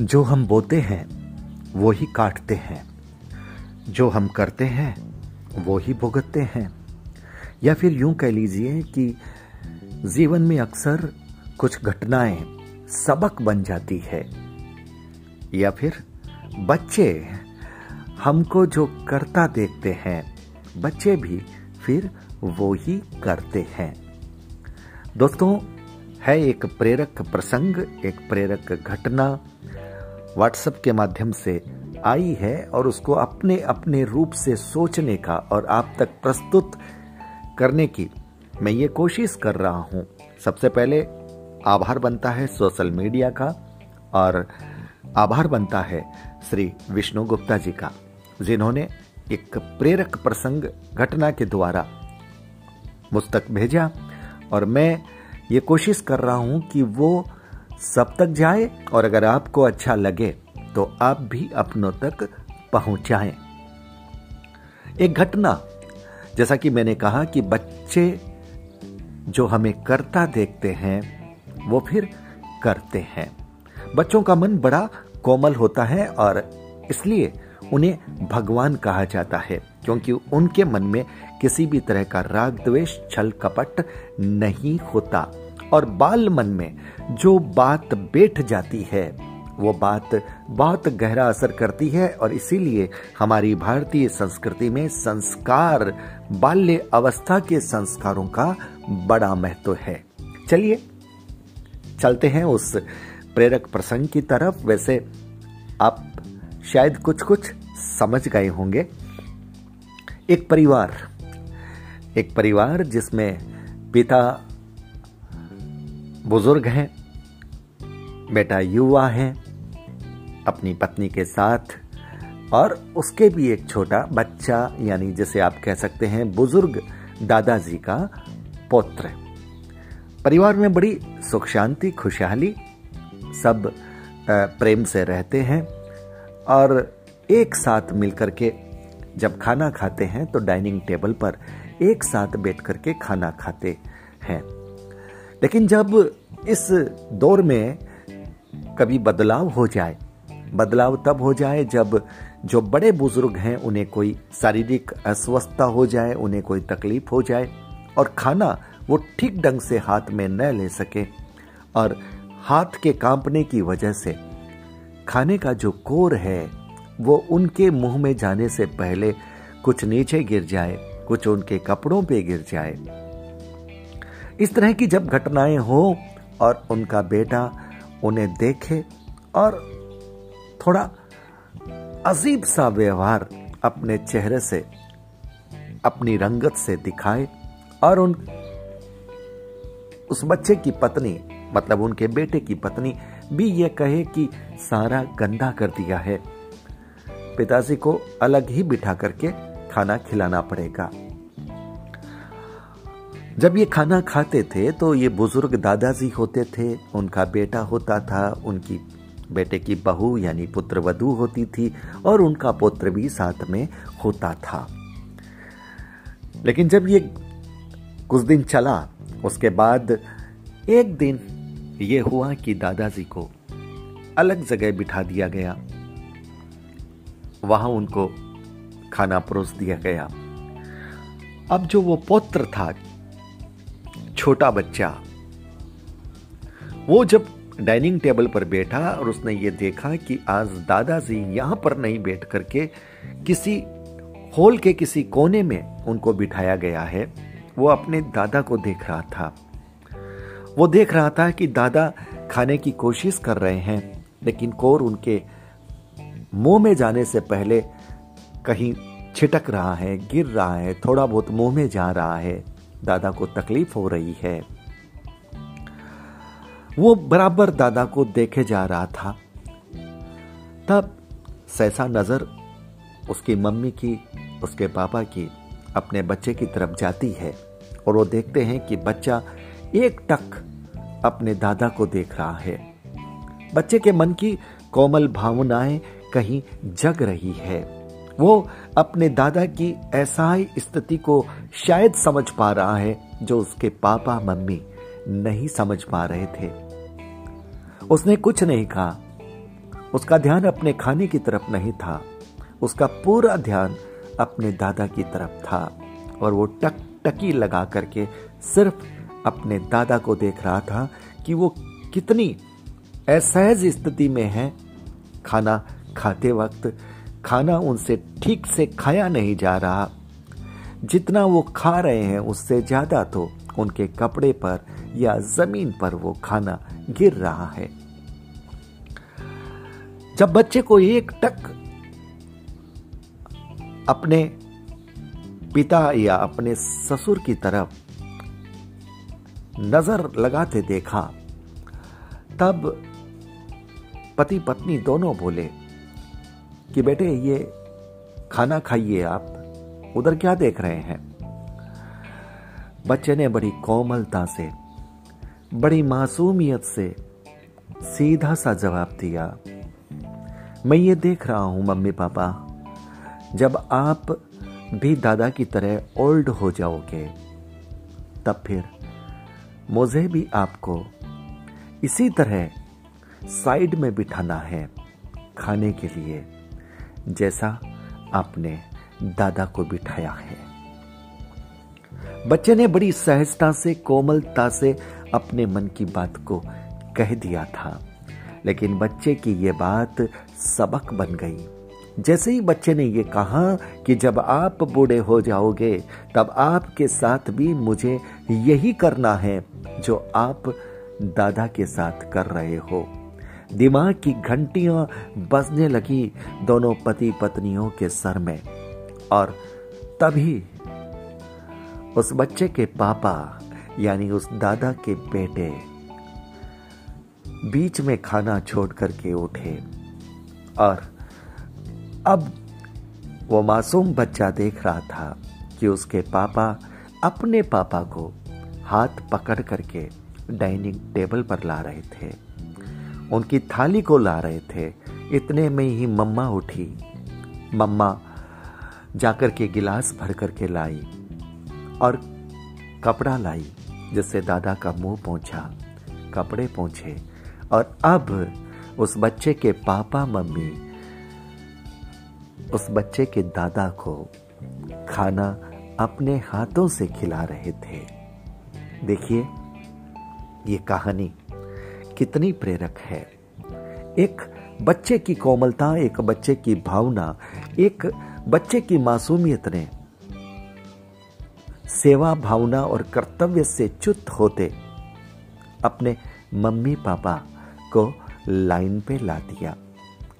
जो हम बोते हैं, वो ही काटते हैं। जो हम करते हैं, वो ही भुगतते हैं। या फिर यूँ कह लीजिए कि जीवन में अक्सर कुछ घटनाएँ सबक बन जाती है। या फिर बच्चे हमको जो करता देखते हैं, बच्चे भी फिर वो ही करते हैं। दोस्तों, है एक प्रेरक प्रसंग, एक प्रेरक घटना व्हाट्सएप के माध्यम से आई है और उसको अपने अपने रूप से सोचने का और आप तक प्रस्तुत करने की मैं ये कोशिश कर रहा हूँ। सबसे पहले आभार बनता है सोशल मीडिया का और आभार बनता है श्री विष्णु गुप्ता जी का, जिन्होंने एक प्रेरक प्रसंग घटना के द्वारा मुझ तक भेजा। और मैं ये कोशिश कर रहा हूँ कि वो सब तक जाए और अगर आपको अच्छा लगे तो आप भी अपनों तक पहुंचाएँ। एक घटना, जैसा कि मैंने कहा कि बच्चे जो हमें करता देखते हैं, वो फिर करते हैं। बच्चों का मन बड़ा कोमल होता है और इसलिए उन्हें भगवान कहा जाता है, क्योंकि उनके मन में किसी भी तरह का राग, द्वेष, छल, कपट नहीं होता। और बाल मन में जो बात बैठ जाती है, वो बात बहुत गहरा असर करती है और इसीलिए हमारी भारतीय संस्कृति में संस्कार, बाल्य अवस्था के संस्कारों का बड़ा महत्व है। चलिए, चलते हैं उस प्रेरक प्रसंग की तरफ़। वैसे आप शायद कुछ कुछ समझ गए होंगे। एक परिवार एक परिवार जिसमें पिता बुज़ुर्ग हैं, बेटा युवा है, अपनी पत्नी के साथ, और उसके भी एक छोटा बच्चा, यानी जैसे आप कह सकते हैं बुज़ुर्ग दादाजी का पुत्र परिवार में बड़ी सुख शांति, खुशहाली, सब प्रेम से रहते हैं, और एक साथ मिलकर के जब खाना खाते हैं तो डाइनिंग टेबल पर एक साथ बैठ करके खाना खाते हैं। लेकिन जब इस दौर में कभी बदलाव हो जाए, बदलाव तब हो जाए जब जो बड़े बुज़ुर्ग हैं, उन्हें कोई शारीरिक अस्वस्थता हो जाए, उन्हें कोई तकलीफ़ हो जाए और खाना वो ठीक ढंग से हाथ में न ले सके और हाथ के कांपने की वजह से खाने का जो कोर है, वो उनके मुँह में जाने से पहले कुछ नीचे गिर जाए, कुछ उनके कपड़ों पे गिर जाए। इस तरह की जब घटनाएँ हो और उनका बेटा उन्हें देखे और थोड़ा अजीब सा व्यवहार अपने चेहरे से, अपनी रंगत से दिखाए और उन, उस बच्चे की पत्नी मतलब उनके बेटे की पत्नी भी ये कहे कि सारा गंदा कर दिया है। पिताजी को अलग ही बिठा करके खाना खिलाना पड़ेगा। जब ये खाना खाते थे तो ये बुज़ुर्ग दादाजी होते थे। उनका बेटा होता था, उनकी बेटे की बहू यानी पुत्र वधु होती थी, और उनका पुत्र भी साथ में होता था। लेकिन जब ये कुछ दिन चला, उसके बाद एक दिन ये हुआ कि दादाजी को अलग जगह बिठा दिया गया। वहाँ उनको खाना परोस दिया गया। अब जो वो पुत्र था छोटा बच्चा। वो जब डाइनिंग टेबल पर बैठा और उसने ये देखा कि आज दादाजी यहाँ पर नहीं बैठ करके किसी हॉल के किसी कोने में उनको बिठाया गया है, वो अपने दादा को देख रहा था। वो देख रहा था कि दादा खाने की कोशिश कर रहे हैं, लेकिन कोर उनके मुँह में जाने से पहले कहीं छिटक रहा है, गिर रहा है, थोड़ा बहुत मुँह में जा रहा है। दादा को तकलीफ़ हो रही है। वो बराबर दादा को देखे जा रहा था। तब सहसा नज़र उसकी मम्मी की, उसके पापा की, अपने बच्चे की तरफ़ जाती है और वो देखते हैं कि बच्चा एक टक अपने दादा को देख रहा है। बच्चे के मन की कोमल भावनाएँ कहीं जग रही है। वो अपने दादा की ऐसाई स्थिति को शायद समझ पा रहा है, जो उसके पापा, मम्मी नहीं समझ पा रहे थे। उसने कुछ नहीं कहा। उसका ध्यान अपने खाने की तरफ़ नहीं था। उसका पूरा ध्यान अपने दादा की तरफ़ था और वो टक टकी लगा करके सिर्फ़ अपने दादा को देख रहा था कि वो कितनी असहज स्थिति में है। खाना खाते वक्त खाना उनसे ठीक से खाया नहीं जा रहा। जितना वो खा रहे हैं, उससे ज़्यादा तो उनके कपड़े पर या ज़मीन पर वो खाना गिर रहा है। जब बच्चे को एक टक अपने पिता या अपने ससुर की तरफ़ नज़र लगाते देखा, तब पति पत्नी दोनों बोले कि बेटे, ये खाना खाइए आप। उधर क्या देख रहे हैं? बच्चे ने बड़ी कोमलता से, बड़ी मासूमियत से सीधा सा जवाब दिया, मैं ये देख रहा हूँ, मम्मी पापा, जब आप भी दादा की तरह ओल्ड हो जाओगे, तब फिर मुझे भी आपको इसी तरह साइड में बिठाना है खाने के लिए। जैसा आपने दादा को बिठाया है। बच्चे ने बड़ी सहजता से, कोमलता से अपने मन की बात को कह दिया था। लेकिन बच्चे की यह बात सबक बन गई। जैसे ही बच्चे ने ये कहा कि जब आप बूढ़े हो जाओगे, तब आपके साथ भी मुझे यही करना है जो आप दादा के साथ कर रहे हो। दिमाग की घंटियाँ बजने लगी दोनों पति पत्नियों के सर में। और तभी उस बच्चे के पापा, यानी उस दादा के बेटे, बीच में खाना छोड़ करके उठे। और अब वो मासूम बच्चा देख रहा था कि उसके पापा अपने पापा को हाथ पकड़ करके डाइनिंग टेबल पर ला रहे थे। उनकी थाली को ला रहे थे। इतने में ही मम्मा उठी। मम्मा जाकर के गिलास भर करके लाई और कपड़ा लाई, जिससे दादा का मुँह पहुँचा कपड़े पहुँचे और अब उस बच्चे के पापा, मम्मी, उस बच्चे के दादा को खाना अपने हाथों से खिला रहे थे। देखिए, ये कहानी कितनी प्रेरक है। एक बच्चे की कोमलता, एक बच्चे की भावना, एक बच्चे की मासूमियत ने सेवा, भावना और कर्तव्य से च्युत होते अपने मम्मी पापा को लाइन पे ला दिया,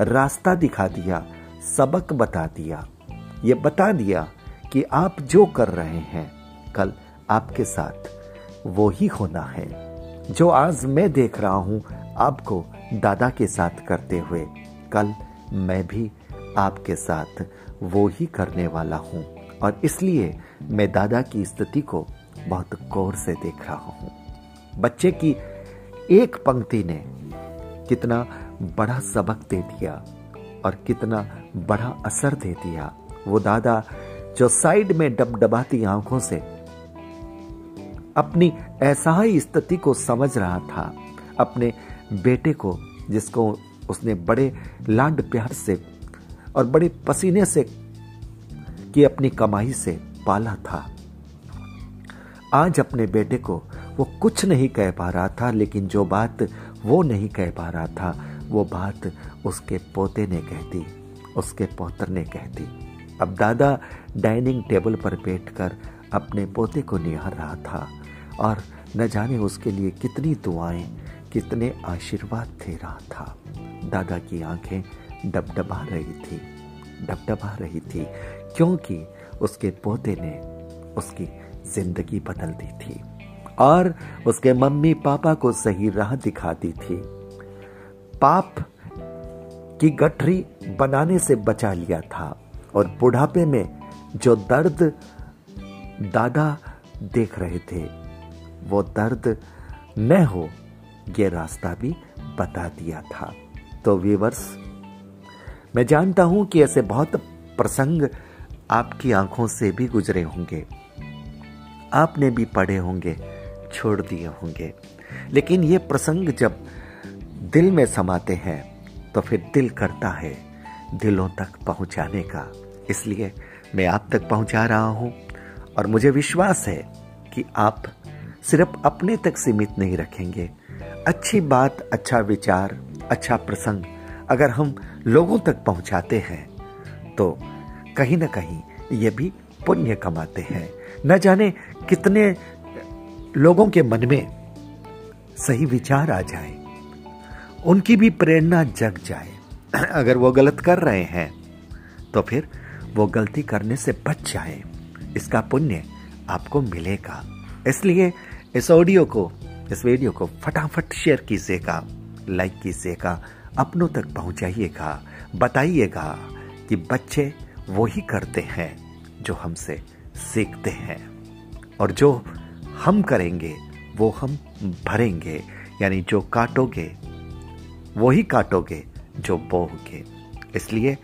रास्ता दिखा दिया, सबक बता दिया, ये बता दिया कि आप जो कर रहे हैं, कल आपके साथ वो ही होना है। जो आज मैं देख रहा हूँ आपको दादा के साथ करते हुए, कल मैं भी आपके साथ वो ही करने वाला हूँ। और इसलिए मैं दादा की स्थिति को बहुत गौर से देख रहा हूँ। बच्चे की एक पंक्ति ने कितना बड़ा सबक दे दिया और कितना बड़ा असर दे दिया। वो दादा जो साइड में डबडबाती आँखों से अपनी असहाय स्थिति को समझ रहा था। अपने बेटे को, जिसको उसने बड़े लाड प्यार से और बड़े पसीने से की अपनी कमाई से पाला था। आज अपने बेटे को वो कुछ नहीं कह पा रहा था, लेकिन जो बात वो नहीं कह पा रहा था, वो बात उसके पोते ने कह दी, उसके पौत्र ने कह दी। अब दादा डाइनिंग टेबल पर बैठकर अपने पोते को निहार रहा था। और न जाने उसके लिए कितनी दुआएँ, कितने आशीर्वाद दे रहा था। दादा की आँखें डबडबा रही थी डबडबा रही थी, क्योंकि उसके पोते ने उसकी ज़िंदगी बदल दी थी और उसके मम्मी पापा को सही राह दिखा दी थी। पाप की गठरी बनाने से बचा लिया था और बुढ़ापे में जो दर्द दादा देख रहे थे वो दर्द न हो, ये रास्ता भी बता दिया था। तो व्यूवर्स मैं जानता हूँ कि ऐसे बहुत प्रसंग आपकी आँखों से भी गुजरे होंगे। आपने भी पढ़े होंगे, छोड़ दिए होंगे। लेकिन ये प्रसंग जब दिल में समाते हैं तो फिर दिल करता है दिलों तक पहुँचाने का। इसलिए मैं आप तक पहुँचा रहा हूँ और मुझे विश्वास है कि आप सिर्फ़ अपने तक सीमित नहीं रखेंगे। अच्छी बात अच्छा विचार अच्छा प्रसंग अगर हम लोगों तक पहुंचाते हैं तो कहीं ना कहीं ये भी पुण्य कमाते हैं। न जाने कितने लोगों के मन में सही विचार आ जाए, उनकी भी प्रेरणा जग जाए। अगर वो गलत कर रहे हैं तो फिर वो गलती करने से बच जाए। इसका पुण्य आपको मिलेगा। इसलिए इस ऑडियो को, इस वीडियो को फटाफट शेयर कीजिएगा, लाइक कीजिएगा, अपनों तक पहुंचाइएगा, बताइएगा कि बच्चे वही करते हैं जो हमसे सीखते हैं। और जो हम करेंगे, वो हम भरेंगे, यानी जो काटोगे वही काटोगे जो बोगे इसलिए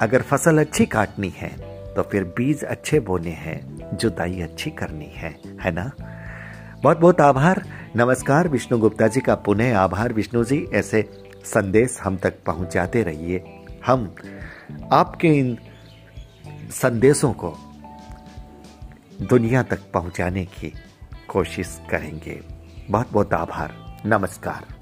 अगर फ़सल अच्छी काटनी है तो फिर बीज अच्छे बोने हैं, जुताई अच्छी करनी है है ना? बहुत बहुत आभार। नमस्कार, विष्णु गुप्ता जी का पुनः आभार। विष्णु जी, ऐसे संदेश हम तक पहुंचाते रहिए। हम आपके इन संदेशों को दुनिया तक पहुँचाने की कोशिश करेंगे। बहुत बहुत आभार। नमस्कार।